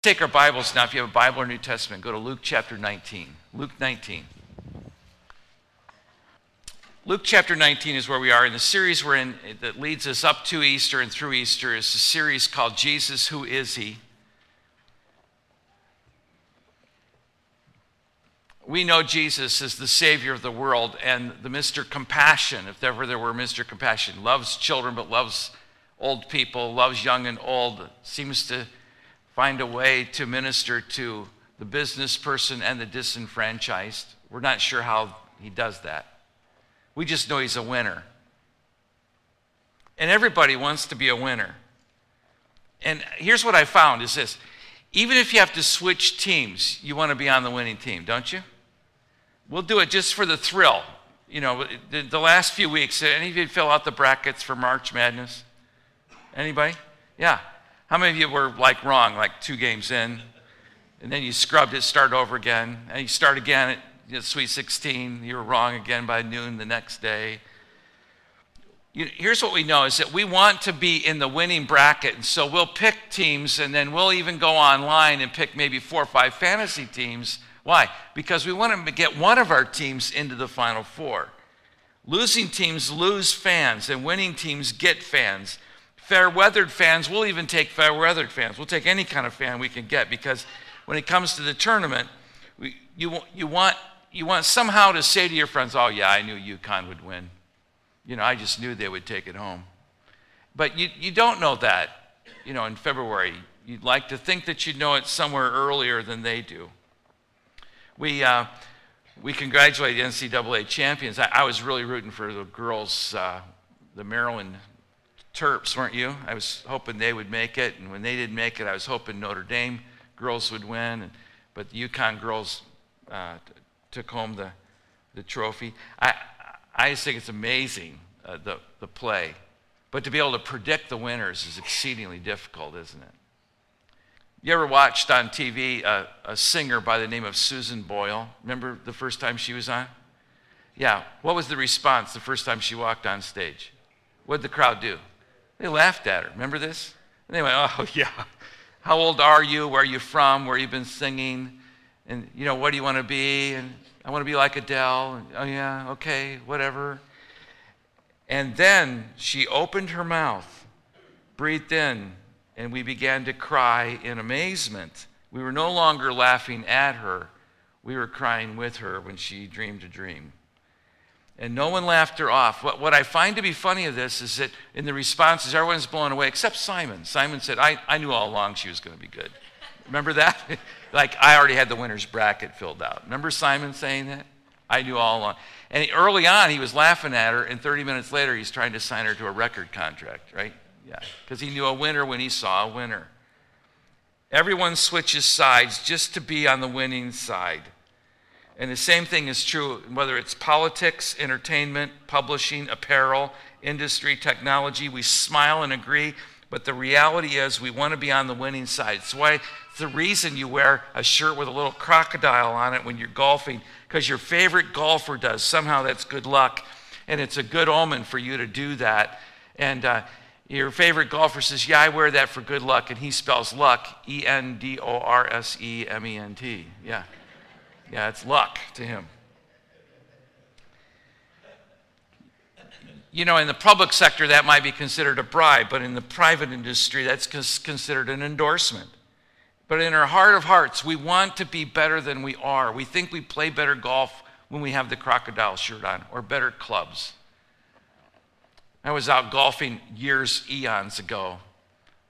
Take our Bibles now. If you have a Bible or New Testament, go to Luke chapter 19. Luke 19. Luke chapter 19 is where we are in the series we're in eh, that leads us up to Easter and through Easter is a series called Jesus Who Is He? We know Jesus is the Savior of the world and the Mr. Compassion, if ever there were Mr. Compassion. Loves children but loves old people, loves young and old, seems to find a way to minister to the business person and the disenfranchised. We're not sure how he does that. We just know he's a winner. And everybody wants to be a winner. And here's what I found is this. Even if you have to switch teams, you want to be on the winning team, don't you? We'll do it just for the thrill. You know, the, the last few weeks, any of you fill out the brackets for March Madness? Anybody? Yeah. How many of you were like wrong, like two games in? And then you scrubbed it, start over again, and you start again you know, Sweet 16, you were wrong again by noon the next day. You, here's what we know is that we want to be in the winning bracket. And so we'll pick teams and then we'll even go online and pick maybe four or five fantasy teams. Why? Because we want to get one of our teams into the final four. Losing teams lose fans, and winning teams get fans. Fair weathered fans, we'll even take fair weathered fans. We'll take any kind of fan we can get because when it comes to the tournament, we, you, you want you want somehow to say to your friends, oh, yeah, I knew UConn would win. You know, I just knew they would take it home. But you, you don't know that, you know, in February. You'd like to think that you know it somewhere earlier than they do. We, uh, we congratulate the NCAA champions. I, I, was really rooting for the girls, uh, the Maryland Terps, weren't you? I was hoping they would make it. And when they didn't make it, I was hoping Notre Dame girls would win. And, but the UConn girls uh, took home the, the trophy. I, I just think it's amazing, uh, the, the play. But to be able to predict the winners is exceedingly difficult, isn't it? You ever watched on TV a, a singer by the name of Susan Boyle? Remember the first time she was on? Yeah. What was the response the first time she walked on stage? What did the crowd do? They laughed at her. Remember this? And they went, Oh, yeah. How old are you? Where are you from? Where you been singing? And, you know, what do you want to be? And I want to be like Adele. And, oh, yeah, okay, whatever. And then she opened her mouth, breathed in, and we began to cry in amazement. We were no longer laughing at her, we were crying with her when she dreamed a dream. And no one laughed her off. What, what I find to be funny of this is that in the responses, everyone's blown away except Simon. Simon said, I, I knew all along she was going to be good. Remember that? like, I already had the winner's bracket filled out. Remember Simon saying that? I knew all along. And early on, he was laughing at her, and 30 minutes later, he's trying to sign her to a record contract, right? Yeah, because he knew a winner when he saw a winner. Everyone switches sides just to be on the winning side. And the same thing is true whether it's politics, entertainment, publishing, apparel, industry, technology. We smile and agree, but the reality is we want to be on the winning side. It's why the reason you wear a shirt with a little crocodile on it when you're golfing, because your favorite golfer does. Somehow that's good luck, and it's a good omen for you to do that. And uh, your favorite golfer says, Yeah, I wear that for good luck, and he spells luck E N D O R S E M E N T. Yeah. Yeah, it's luck to him. You know, in the public sector, that might be considered a bribe, but in the private industry, that's considered an endorsement. But in our heart of hearts, we want to be better than we are. We think we play better golf when we have the crocodile shirt on, or better clubs. I was out golfing years, eons ago,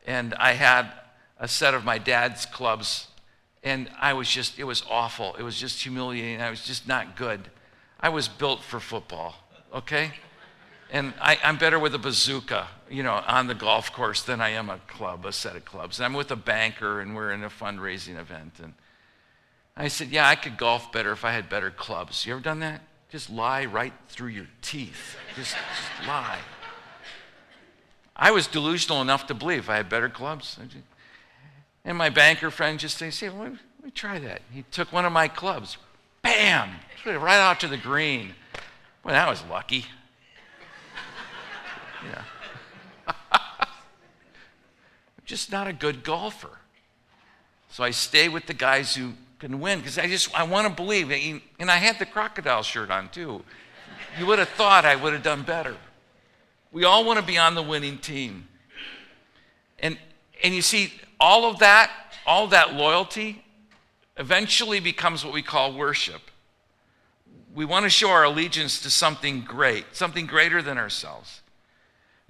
and I had a set of my dad's clubs, and I was just, it was awful. It was just humiliating. I was just not good. I was built for football, okay? And I, am better with a bazooka, you know, on the golf course than I am a club, a set of clubs. And I'm with a banker and we're in a fundraising event. And I said, Yeah, I could golf better if I had better clubs. You ever done that? Just lie right through your teeth. Just, just lie. I was delusional enough to believe I had better clubs. And my banker friend just said, well, let me try that. He took one of my clubs, bam, right out to the green. Well, that was lucky. I'm just not a good golfer. So I stay with the guys who can win because I just I want to believe. And I had the crocodile shirt on too. You would have thought I would have done better. We all want to be on the winning team. And and you see all of that, all that loyalty eventually becomes what we call worship. We want to show our allegiance to something great, something greater than ourselves.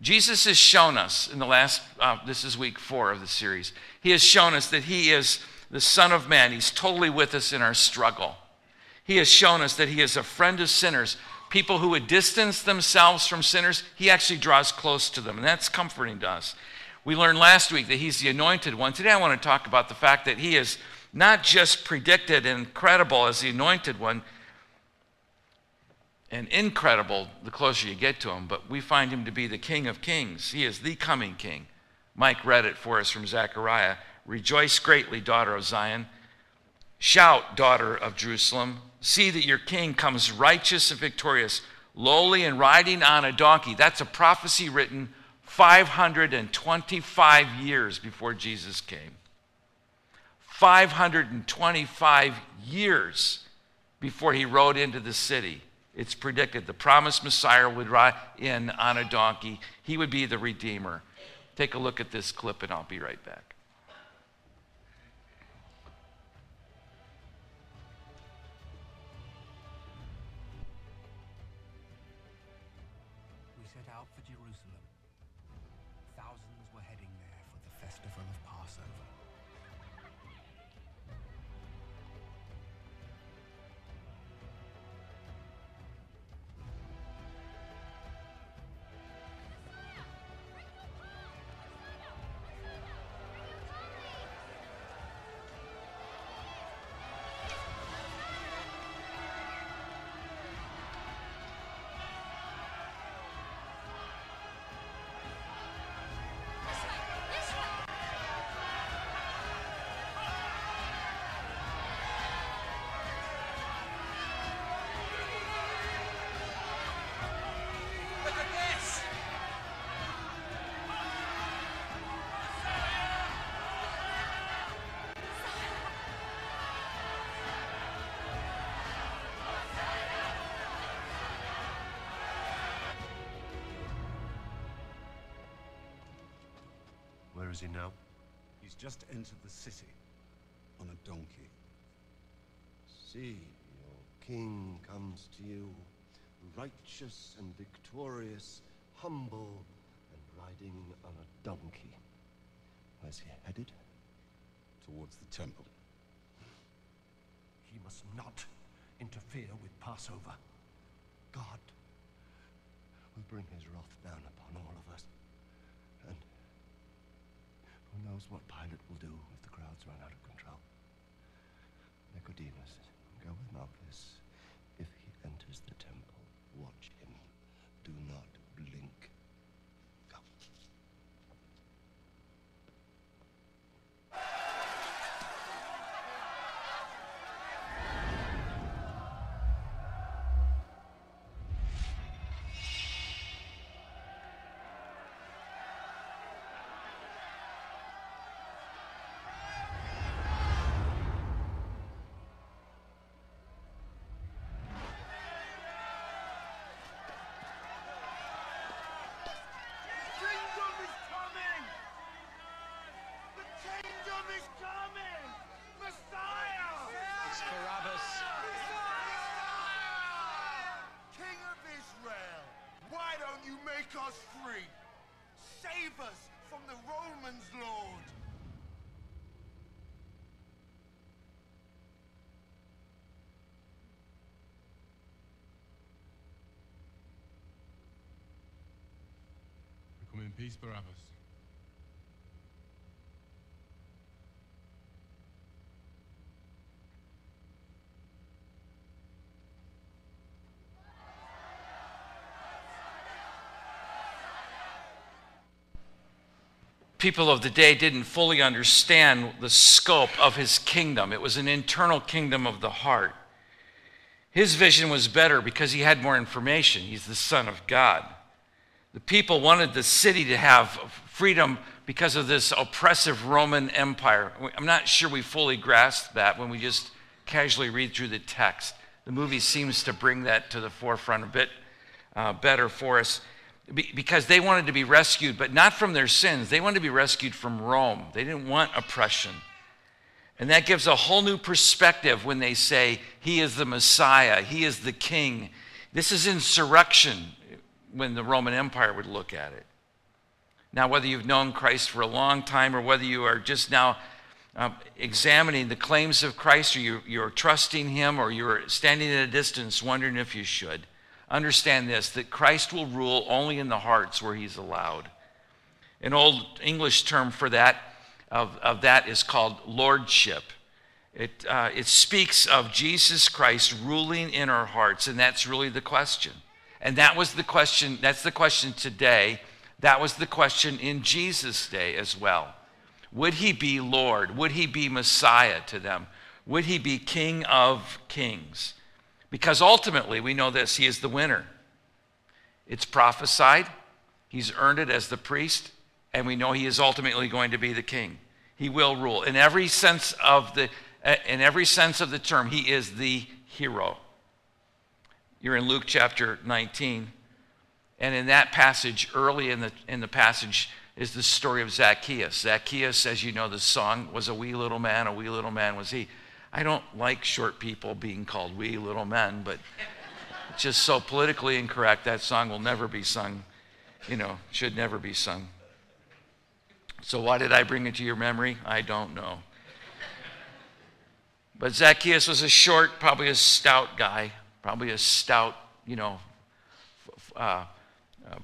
Jesus has shown us in the last, uh, this is week four of the series, he has shown us that he is the Son of Man. He's totally with us in our struggle. He has shown us that he is a friend of sinners. People who would distance themselves from sinners, he actually draws close to them, and that's comforting to us. We learned last week that he's the anointed one. Today I want to talk about the fact that he is not just predicted and credible as the anointed one, and incredible the closer you get to him, but we find him to be the King of Kings. He is the coming King. Mike read it for us from Zechariah. Rejoice greatly, daughter of Zion. Shout, daughter of Jerusalem. See that your king comes righteous and victorious, lowly and riding on a donkey. That's a prophecy written 525 years before Jesus came. 525 years before he rode into the city. It's predicted the promised Messiah would ride in on a donkey. He would be the Redeemer. Take a look at this clip, and I'll be right back. Where is he now? He's just entered the city on a donkey. See, your king comes to you, righteous and victorious, humble and riding on a donkey. Where's he headed? Towards the temple. He must not interfere with Passover. God will bring his wrath down upon all of us. Knows what Pilate will do if the crowds run out of control? Nicodemus, go with Malchus. If he enters the temple, watch him. Do not Us from the Romans, Lord! Come in peace, Barabbas. People of the day didn't fully understand the scope of his kingdom. It was an internal kingdom of the heart. His vision was better because he had more information. He's the Son of God. The people wanted the city to have freedom because of this oppressive Roman Empire. I'm not sure we fully grasp that when we just casually read through the text. The movie seems to bring that to the forefront a bit uh, better for us because they wanted to be rescued, but not from their sins. They wanted to be rescued from Rome. They didn't want oppression. And that gives a whole new perspective when they say, He is the Messiah, He is the King. This is insurrection when the Roman Empire would look at it. Now, whether you've known Christ for a long time or whether you are just now uh, examining the claims of Christ or you, you're trusting Him or you're standing at a distance wondering if you should, understand this that Christ will rule only in the hearts where He's allowed. An old English term for that of, of that is called lordship. It, uh, it speaks of Jesus Christ ruling in our hearts, and that's really the question. And that was the question, that's the question today. That was the question in Jesus' day as well. Would he be Lord? Would he be Messiah to them? Would he be King of Kings? Because ultimately, we know this, he is the winner. It's prophesied, he's earned it as the priest, and we know he is ultimately going to be the king. He will rule. In every sense of the, eh, in every sense of the term, he is the hero. You're in Luke chapter 19. And in that passage, early in the, in the passage, is the story of Zacchaeus. Zacchaeus, as you know, the song was a wee little man, a wee little man was he. I don't like short people being called wee little men, but just so politically incorrect. That song will never be sung, you know, should never be sung. So, why did I bring it to your memory? I don't know. But Zacchaeus was a short, probably a stout guy, probably a stout, you know, uh, uh,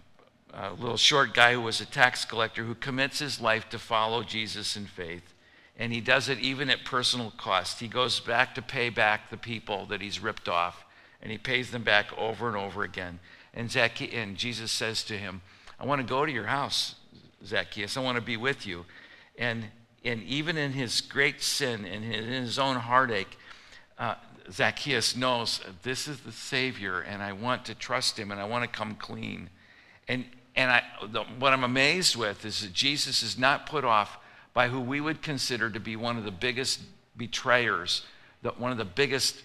uh, little short guy who was a tax collector who commits his life to follow Jesus in faith. And he does it even at personal cost. He goes back to pay back the people that he's ripped off, and he pays them back over and over again. And, Zacchaeus, and Jesus says to him, I want to go to your house, Zacchaeus. I want to be with you. And, and even in his great sin and in his own heartache, uh, Zacchaeus knows this is the Savior, and I want to trust him, and I want to come clean. And, and I, the, what I'm amazed with is that Jesus is not put off by who we would consider to be one of the biggest betrayers, one of the biggest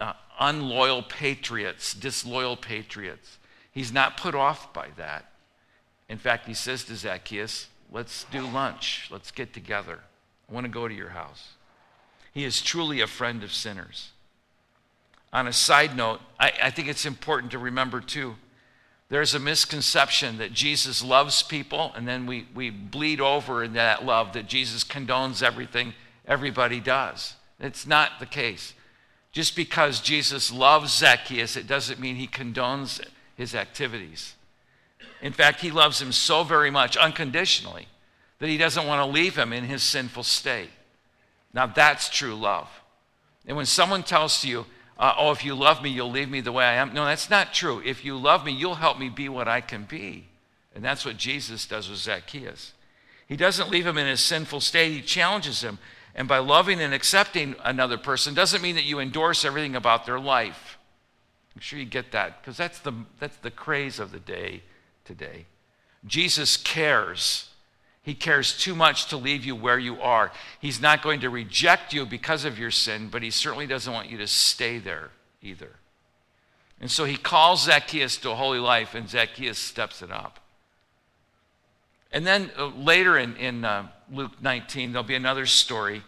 uh, unloyal patriots, disloyal patriots. He's not put off by that. In fact, he says to Zacchaeus, Let's do lunch. Let's get together. I want to go to your house. He is truly a friend of sinners. On a side note, I, I think it's important to remember too there's a misconception that Jesus loves people, and then we, we bleed over in that love that Jesus condones everything everybody does. It's not the case. Just because Jesus loves Zacchaeus, it doesn't mean he condones his activities. In fact, he loves him so very much, unconditionally, that he doesn't want to leave him in his sinful state. Now, that's true love. And when someone tells you, uh, oh, if you love me, you'll leave me the way I am. No, that's not true. If you love me, you'll help me be what I can be. And that's what Jesus does with Zacchaeus. He doesn't leave him in his sinful state, he challenges him. And by loving and accepting another person doesn't mean that you endorse everything about their life. I'm sure you get that because that's the, that's the craze of the day today. Jesus cares. He cares too much to leave you where you are. He's not going to reject you because of your sin, but he certainly doesn't want you to stay there either. And so he calls Zacchaeus to a holy life, and Zacchaeus steps it up. And then uh, later in, in uh, Luke 19, there'll be another story.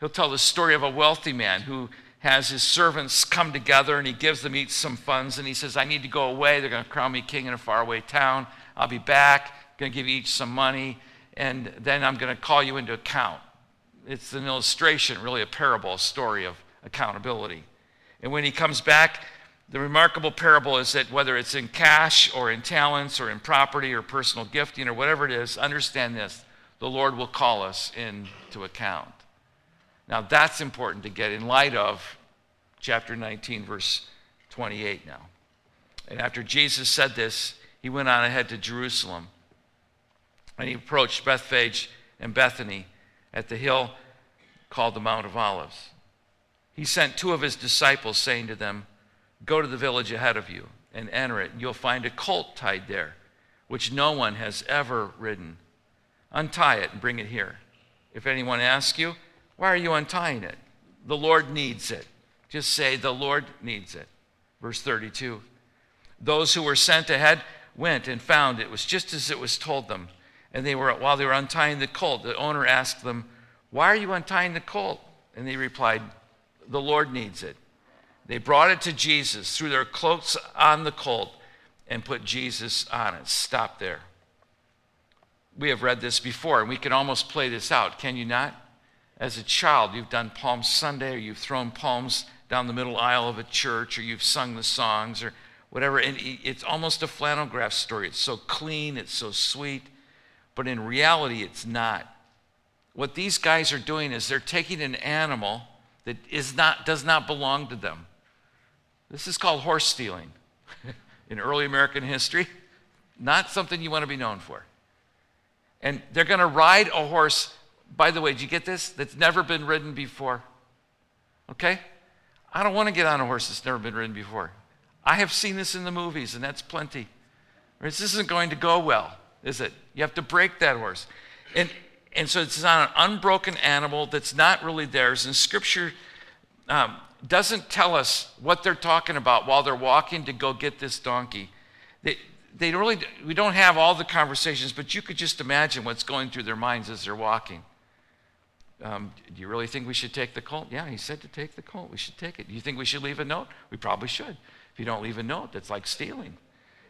He'll tell the story of a wealthy man who has his servants come together and he gives them each some funds and he says, I need to go away. They're going to crown me king in a faraway town. I'll be back, I'm going to give each some money, and then I'm going to call you into account. It's an illustration, really a parable, a story of accountability. And when he comes back, the remarkable parable is that whether it's in cash or in talents or in property or personal gifting or whatever it is, understand this the Lord will call us into account. Now, that's important to get in light of chapter 19, verse 28 now. And after Jesus said this, he went on ahead to Jerusalem. And he approached Bethphage and Bethany at the hill called the Mount of Olives. He sent two of his disciples, saying to them, Go to the village ahead of you and enter it, and you'll find a colt tied there, which no one has ever ridden. Untie it and bring it here. If anyone asks you, why are you untying it? The Lord needs it. Just say, the Lord needs it. Verse 32. Those who were sent ahead went and found it was just as it was told them. And they were, while they were untying the colt, the owner asked them, Why are you untying the colt? And they replied, The Lord needs it. They brought it to Jesus, threw their cloaks on the colt, and put Jesus on it. Stop there. We have read this before, and we can almost play this out, can you not? As a child, you've done Palm Sunday, or you've thrown palms down the middle aisle of a church, or you've sung the songs, or whatever. And it's almost a flannel graph story. It's so clean, it's so sweet, but in reality, it's not. What these guys are doing is they're taking an animal that is not, does not belong to them. This is called horse stealing in early American history. Not something you want to be known for. And they're going to ride a horse, by the way, did you get this? That's never been ridden before. Okay? I don't want to get on a horse that's never been ridden before. I have seen this in the movies, and that's plenty. This isn't going to go well, is it? You have to break that horse. And, and so it's not an unbroken animal that's not really theirs. And Scripture um, doesn't tell us what they're talking about while they're walking to go get this donkey. They, they really, we don't have all the conversations, but you could just imagine what's going through their minds as they're walking. Um, do you really think we should take the colt? Yeah, he said to take the colt. We should take it. Do you think we should leave a note? We probably should. If you don't leave a note, that's like stealing.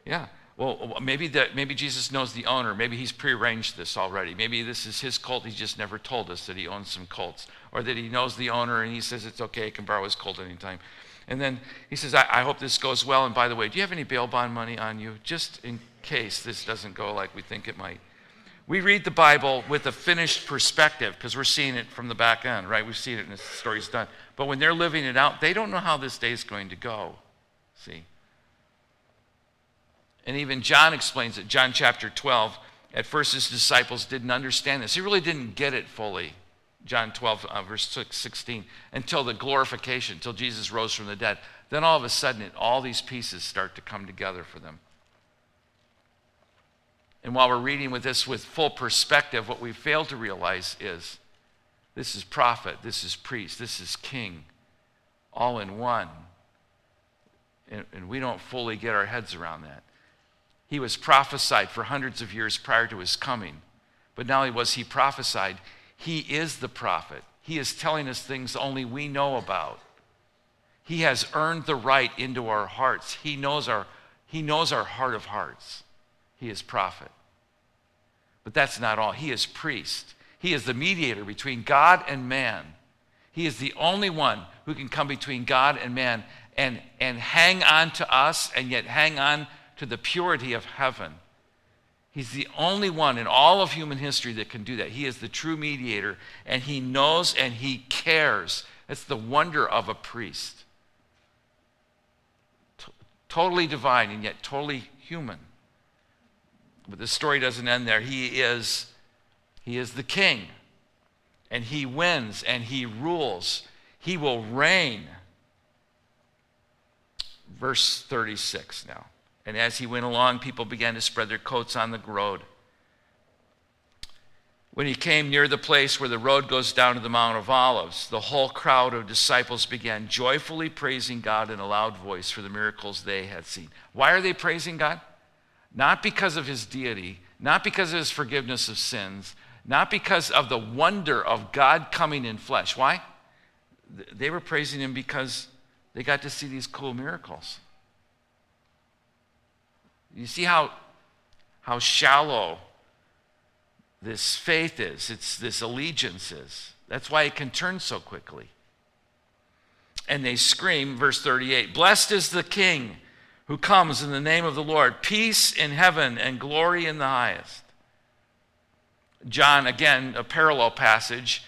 Yeah. Well, maybe that maybe Jesus knows the owner. Maybe he's prearranged this already. Maybe this is his colt. He just never told us that he owns some colts, or that he knows the owner and he says it's okay. He can borrow his colt anytime. And then he says, I, I hope this goes well. And by the way, do you have any bail bond money on you, just in case this doesn't go like we think it might? We read the Bible with a finished perspective because we're seeing it from the back end, right? We've seen it and the story's done. But when they're living it out, they don't know how this day is going to go. See? And even John explains it, John chapter 12. At first, his disciples didn't understand this. He really didn't get it fully. John 12, uh, verse 16, until the glorification, until Jesus rose from the dead. Then all of a sudden, it, all these pieces start to come together for them. And while we're reading with this with full perspective, what we fail to realize is this is prophet, this is priest, this is king, all in one. And, and we don't fully get our heads around that. He was prophesied for hundreds of years prior to his coming. But not only was he prophesied, he is the prophet. He is telling us things only we know about. He has earned the right into our hearts. He knows our, he knows our heart of hearts. He is prophet. But that's not all. He is priest. He is the mediator between God and man. He is the only one who can come between God and man and, and hang on to us and yet hang on to the purity of heaven. He's the only one in all of human history that can do that. He is the true mediator, and he knows and he cares. That's the wonder of a priest. T- totally divine and yet totally human. But the story doesn't end there. He is, he is the king, and he wins and he rules. He will reign. Verse 36 now. And as he went along, people began to spread their coats on the road. When he came near the place where the road goes down to the Mount of Olives, the whole crowd of disciples began joyfully praising God in a loud voice for the miracles they had seen. Why are they praising God? Not because of his deity, not because of his forgiveness of sins, not because of the wonder of God coming in flesh. Why? They were praising him because they got to see these cool miracles. You see how, how shallow this faith is, it's this allegiance is. That's why it can turn so quickly. And they scream, verse 38 Blessed is the King who comes in the name of the Lord, peace in heaven and glory in the highest. John, again, a parallel passage,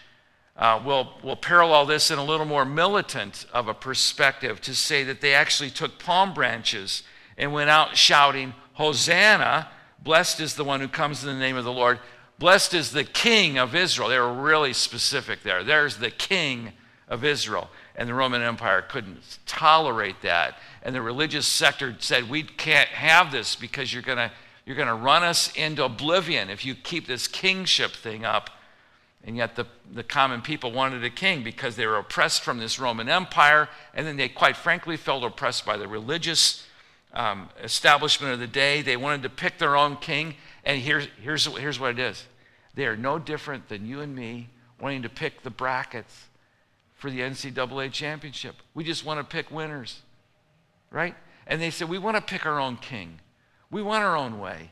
uh, will will parallel this in a little more militant of a perspective to say that they actually took palm branches and went out shouting, Hosanna, blessed is the one who comes in the name of the Lord. Blessed is the King of Israel. They were really specific there. There's the King of Israel. And the Roman Empire couldn't tolerate that. And the religious sector said, We can't have this because you're going to you're going to run us into oblivion if you keep this kingship thing up. And yet, the, the common people wanted a king because they were oppressed from this Roman Empire, and then they, quite frankly, felt oppressed by the religious um, establishment of the day. They wanted to pick their own king, and here's, here's, here's what it is they are no different than you and me wanting to pick the brackets for the NCAA championship. We just want to pick winners, right? And they said, We want to pick our own king, we want our own way.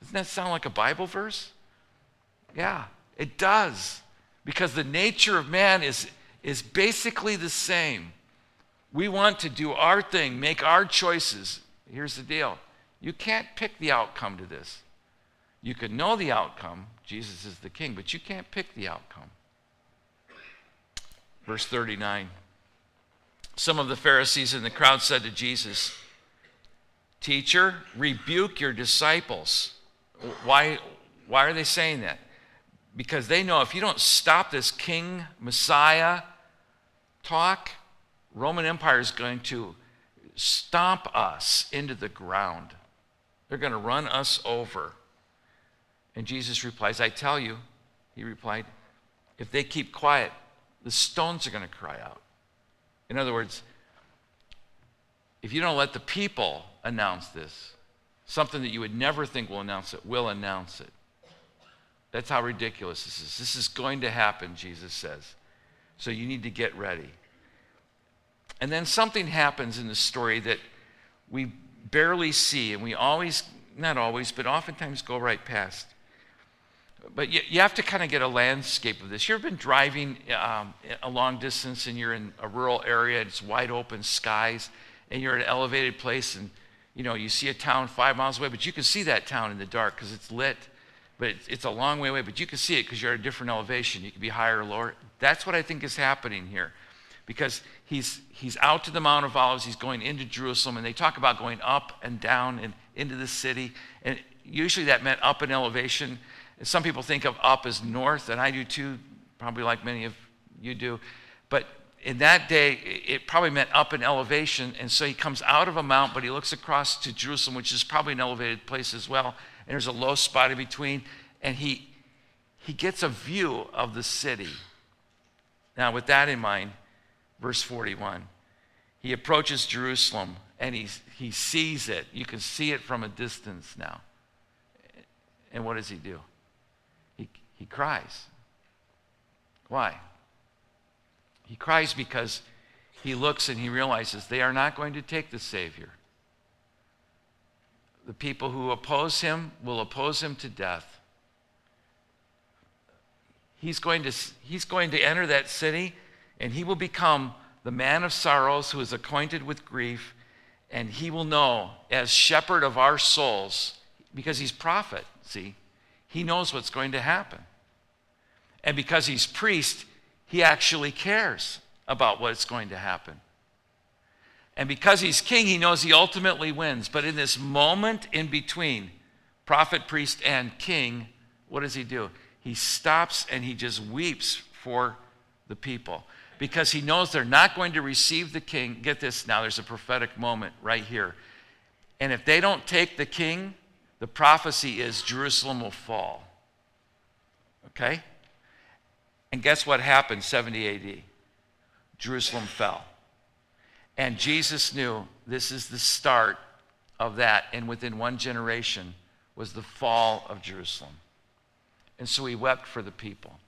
Doesn't that sound like a Bible verse? Yeah. It does. Because the nature of man is, is basically the same. We want to do our thing, make our choices. Here's the deal you can't pick the outcome to this. You can know the outcome, Jesus is the king, but you can't pick the outcome. Verse 39 Some of the Pharisees in the crowd said to Jesus, Teacher, rebuke your disciples. Why, why are they saying that? because they know if you don't stop this king messiah talk roman empire is going to stomp us into the ground they're going to run us over and jesus replies i tell you he replied if they keep quiet the stones are going to cry out in other words if you don't let the people announce this something that you would never think will announce it will announce it that's how ridiculous this is. This is going to happen, Jesus says. So you need to get ready. And then something happens in the story that we barely see, and we always, not always, but oftentimes go right past. But you, you have to kind of get a landscape of this. You've been driving um, a long distance and you're in a rural area, it's wide open skies, and you're at an elevated place, and you know, you see a town five miles away, but you can see that town in the dark because it's lit but it's, it's a long way away, but you can see it because you're at a different elevation. You can be higher or lower. That's what I think is happening here. Because he's, he's out to the Mount of Olives, he's going into Jerusalem, and they talk about going up and down and into the city. And usually that meant up in elevation. Some people think of up as north, and I do too, probably like many of you do. But in that day, it probably meant up in elevation. And so he comes out of a mount, but he looks across to Jerusalem, which is probably an elevated place as well and there's a low spot in between, and he, he gets a view of the city. Now, with that in mind, verse 41, he approaches Jerusalem and he, he sees it. You can see it from a distance now. And what does he do? He, he cries. Why? He cries because he looks and he realizes they are not going to take the Savior. The people who oppose him will oppose him to death. He's going to, he's going to enter that city and he will become the man of sorrows who is acquainted with grief, and he will know as shepherd of our souls, because he's prophet, see, he knows what's going to happen. And because he's priest, he actually cares about what's going to happen. And because he's king, he knows he ultimately wins. But in this moment in between prophet, priest, and king, what does he do? He stops and he just weeps for the people because he knows they're not going to receive the king. Get this now, there's a prophetic moment right here. And if they don't take the king, the prophecy is Jerusalem will fall. Okay? And guess what happened 70 AD? Jerusalem fell. And Jesus knew this is the start of that. And within one generation was the fall of Jerusalem. And so he wept for the people.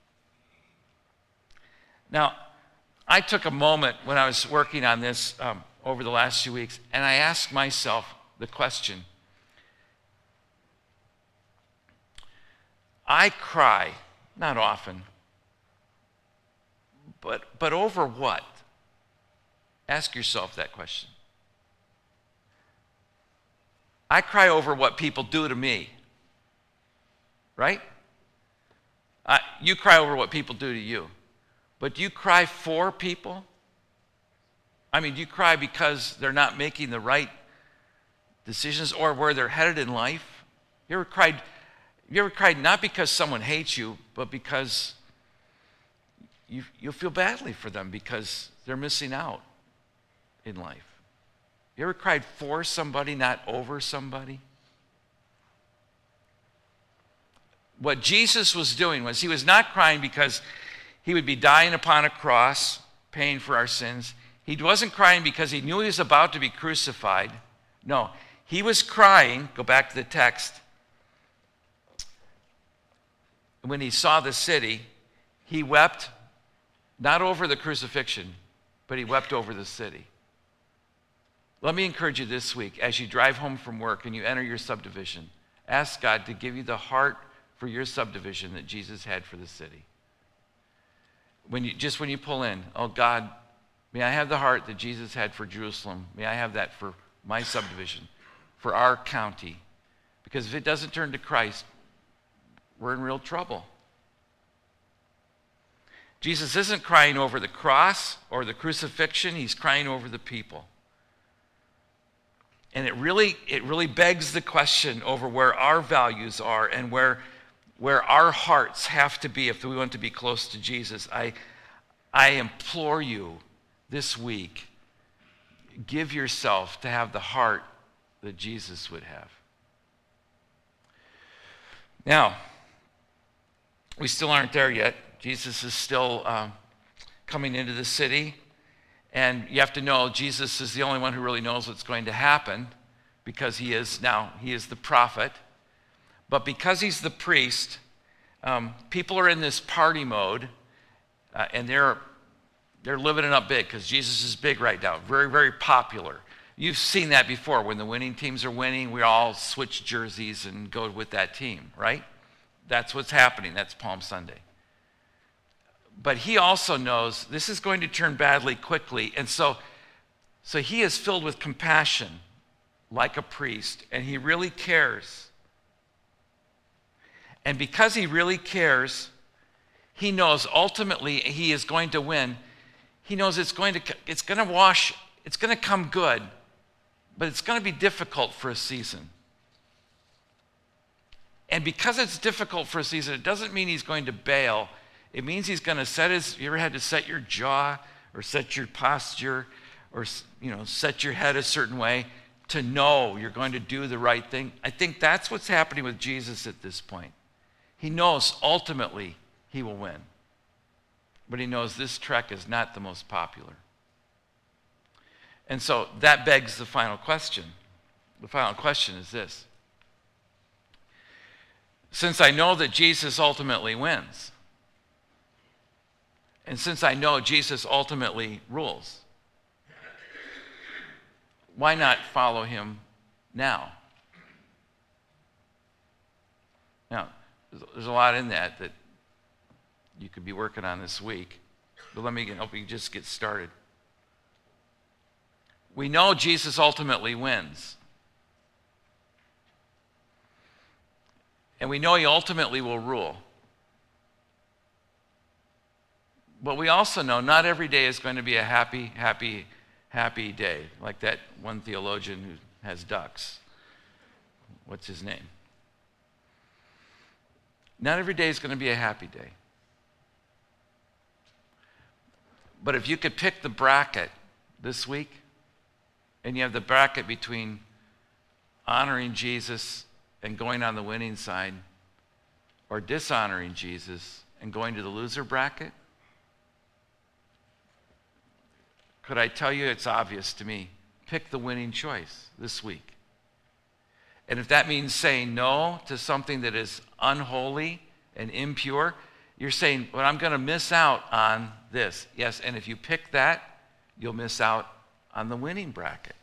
Now, I took a moment when I was working on this um, over the last few weeks, and I asked myself the question I cry, not often, but, but over what? Ask yourself that question. I cry over what people do to me, right? I, you cry over what people do to you. But do you cry for people? I mean, do you cry because they're not making the right decisions or where they're headed in life? You ever cried, you ever cried not because someone hates you, but because you, you'll feel badly for them because they're missing out in life? You ever cried for somebody, not over somebody? What Jesus was doing was he was not crying because he would be dying upon a cross, paying for our sins. He wasn't crying because he knew he was about to be crucified. No, he was crying, go back to the text. When he saw the city, he wept not over the crucifixion, but he wept over the city. Let me encourage you this week as you drive home from work and you enter your subdivision, ask God to give you the heart for your subdivision that Jesus had for the city. When you, just when you pull in, oh God, may I have the heart that Jesus had for Jerusalem. May I have that for my subdivision, for our county. Because if it doesn't turn to Christ, we're in real trouble. Jesus isn't crying over the cross or the crucifixion, he's crying over the people. And it really, it really begs the question over where our values are and where, where our hearts have to be if we want to be close to Jesus. I, I implore you this week give yourself to have the heart that Jesus would have. Now, we still aren't there yet. Jesus is still um, coming into the city. And you have to know Jesus is the only one who really knows what's going to happen because he is now, he is the prophet. But because he's the priest, um, people are in this party mode uh, and they're, they're living it up big because Jesus is big right now, very, very popular. You've seen that before. When the winning teams are winning, we all switch jerseys and go with that team, right? That's what's happening. That's Palm Sunday but he also knows this is going to turn badly quickly. And so, so he is filled with compassion like a priest, and he really cares. And because he really cares, he knows ultimately he is going to win. He knows it's going to, it's going to wash, it's going to come good, but it's going to be difficult for a season. And because it's difficult for a season, it doesn't mean he's going to bail. It means he's going to set his, you ever had to set your jaw or set your posture or, you know, set your head a certain way to know you're going to do the right thing? I think that's what's happening with Jesus at this point. He knows ultimately he will win. But he knows this trek is not the most popular. And so that begs the final question. The final question is this Since I know that Jesus ultimately wins, and since I know Jesus ultimately rules, why not follow him now? Now, there's a lot in that that you could be working on this week, but let me help you just get started. We know Jesus ultimately wins. And we know he ultimately will rule. But we also know not every day is going to be a happy, happy, happy day, like that one theologian who has ducks. What's his name? Not every day is going to be a happy day. But if you could pick the bracket this week, and you have the bracket between honoring Jesus and going on the winning side, or dishonoring Jesus and going to the loser bracket, Could I tell you it's obvious to me? Pick the winning choice this week. And if that means saying no to something that is unholy and impure, you're saying, but I'm going to miss out on this. Yes, and if you pick that, you'll miss out on the winning bracket.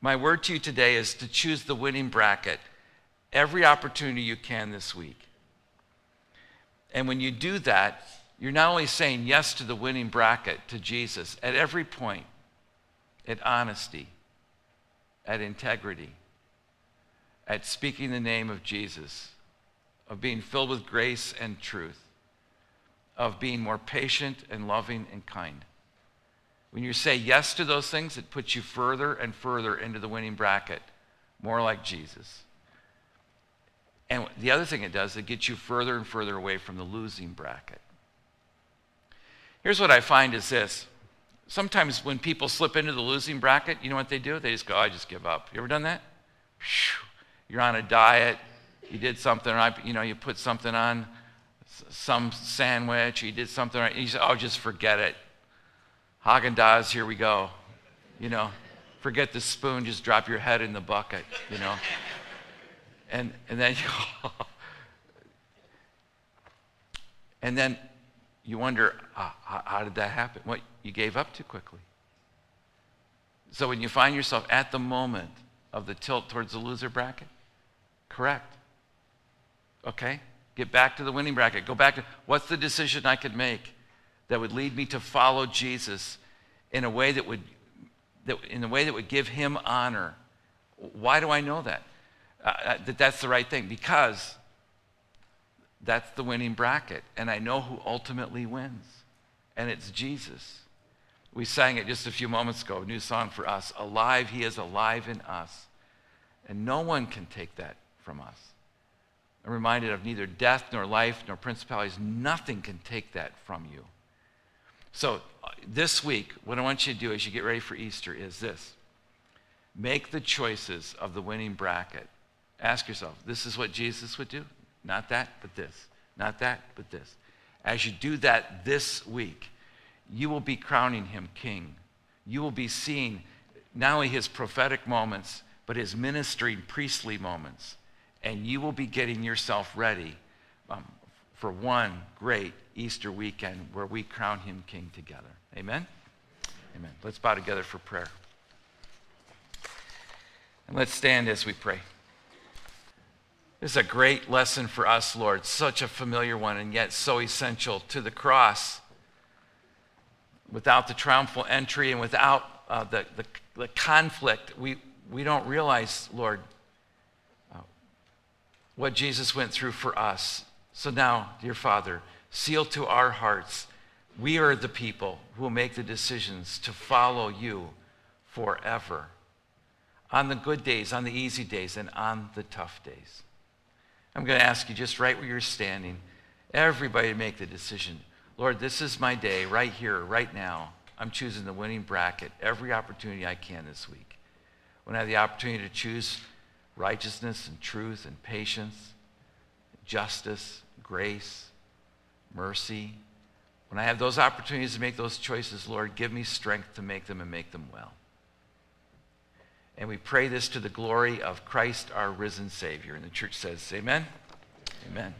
My word to you today is to choose the winning bracket every opportunity you can this week. And when you do that, you're not only saying yes to the winning bracket, to Jesus, at every point, at honesty, at integrity, at speaking the name of Jesus, of being filled with grace and truth, of being more patient and loving and kind. When you say yes to those things, it puts you further and further into the winning bracket, more like Jesus. And the other thing it does, it gets you further and further away from the losing bracket. Here's what I find is this. Sometimes when people slip into the losing bracket, you know what they do? They just go, I just give up. You ever done that? You're on a diet, You did something, you know, you put something on some sandwich, you did something, you said, oh, just forget it. Haagen Dazs, here we go. You know, forget the spoon, just drop your head in the bucket, you know. and, and then you, and then you wonder, uh, how, how did that happen? What, you gave up too quickly. So when you find yourself at the moment of the tilt towards the loser bracket, correct. Okay? Get back to the winning bracket. Go back to what's the decision I could make that would lead me to follow Jesus in a way that would that, in a way that would give him honor. Why do I know that? Uh, that that's the right thing because that's the winning bracket and I know who ultimately wins and it's Jesus. We sang it just a few moments ago, a new song for us. Alive, he is alive in us. And no one can take that from us. I'm reminded of neither death nor life nor principalities. Nothing can take that from you. So, uh, this week, what I want you to do as you get ready for Easter is this make the choices of the winning bracket. Ask yourself, this is what Jesus would do? Not that, but this. Not that, but this. As you do that this week, you will be crowning him king. You will be seeing not only his prophetic moments, but his ministering priestly moments. And you will be getting yourself ready um, for one great Easter weekend where we crown him king together. Amen? Amen. Let's bow together for prayer. And let's stand as we pray. This is a great lesson for us, Lord, such a familiar one, and yet so essential to the cross. Without the triumphal entry and without uh, the, the, the, conflict, we, we don't realize, Lord, uh, what Jesus went through for us. So now, dear Father, seal to our hearts, we are the people who will make the decisions to follow you forever. On the good days, on the easy days, and on the tough days. I'm going to ask you just right where you're standing, everybody to make the decision. Lord, this is my day right here, right now. I'm choosing the winning bracket every opportunity I can this week. When I have the opportunity to choose righteousness and truth and patience, justice, grace, mercy, when I have those opportunities to make those choices, Lord, give me strength to make them and make them well. And we pray this to the glory of Christ, our risen Savior. And the church says, Amen. Amen.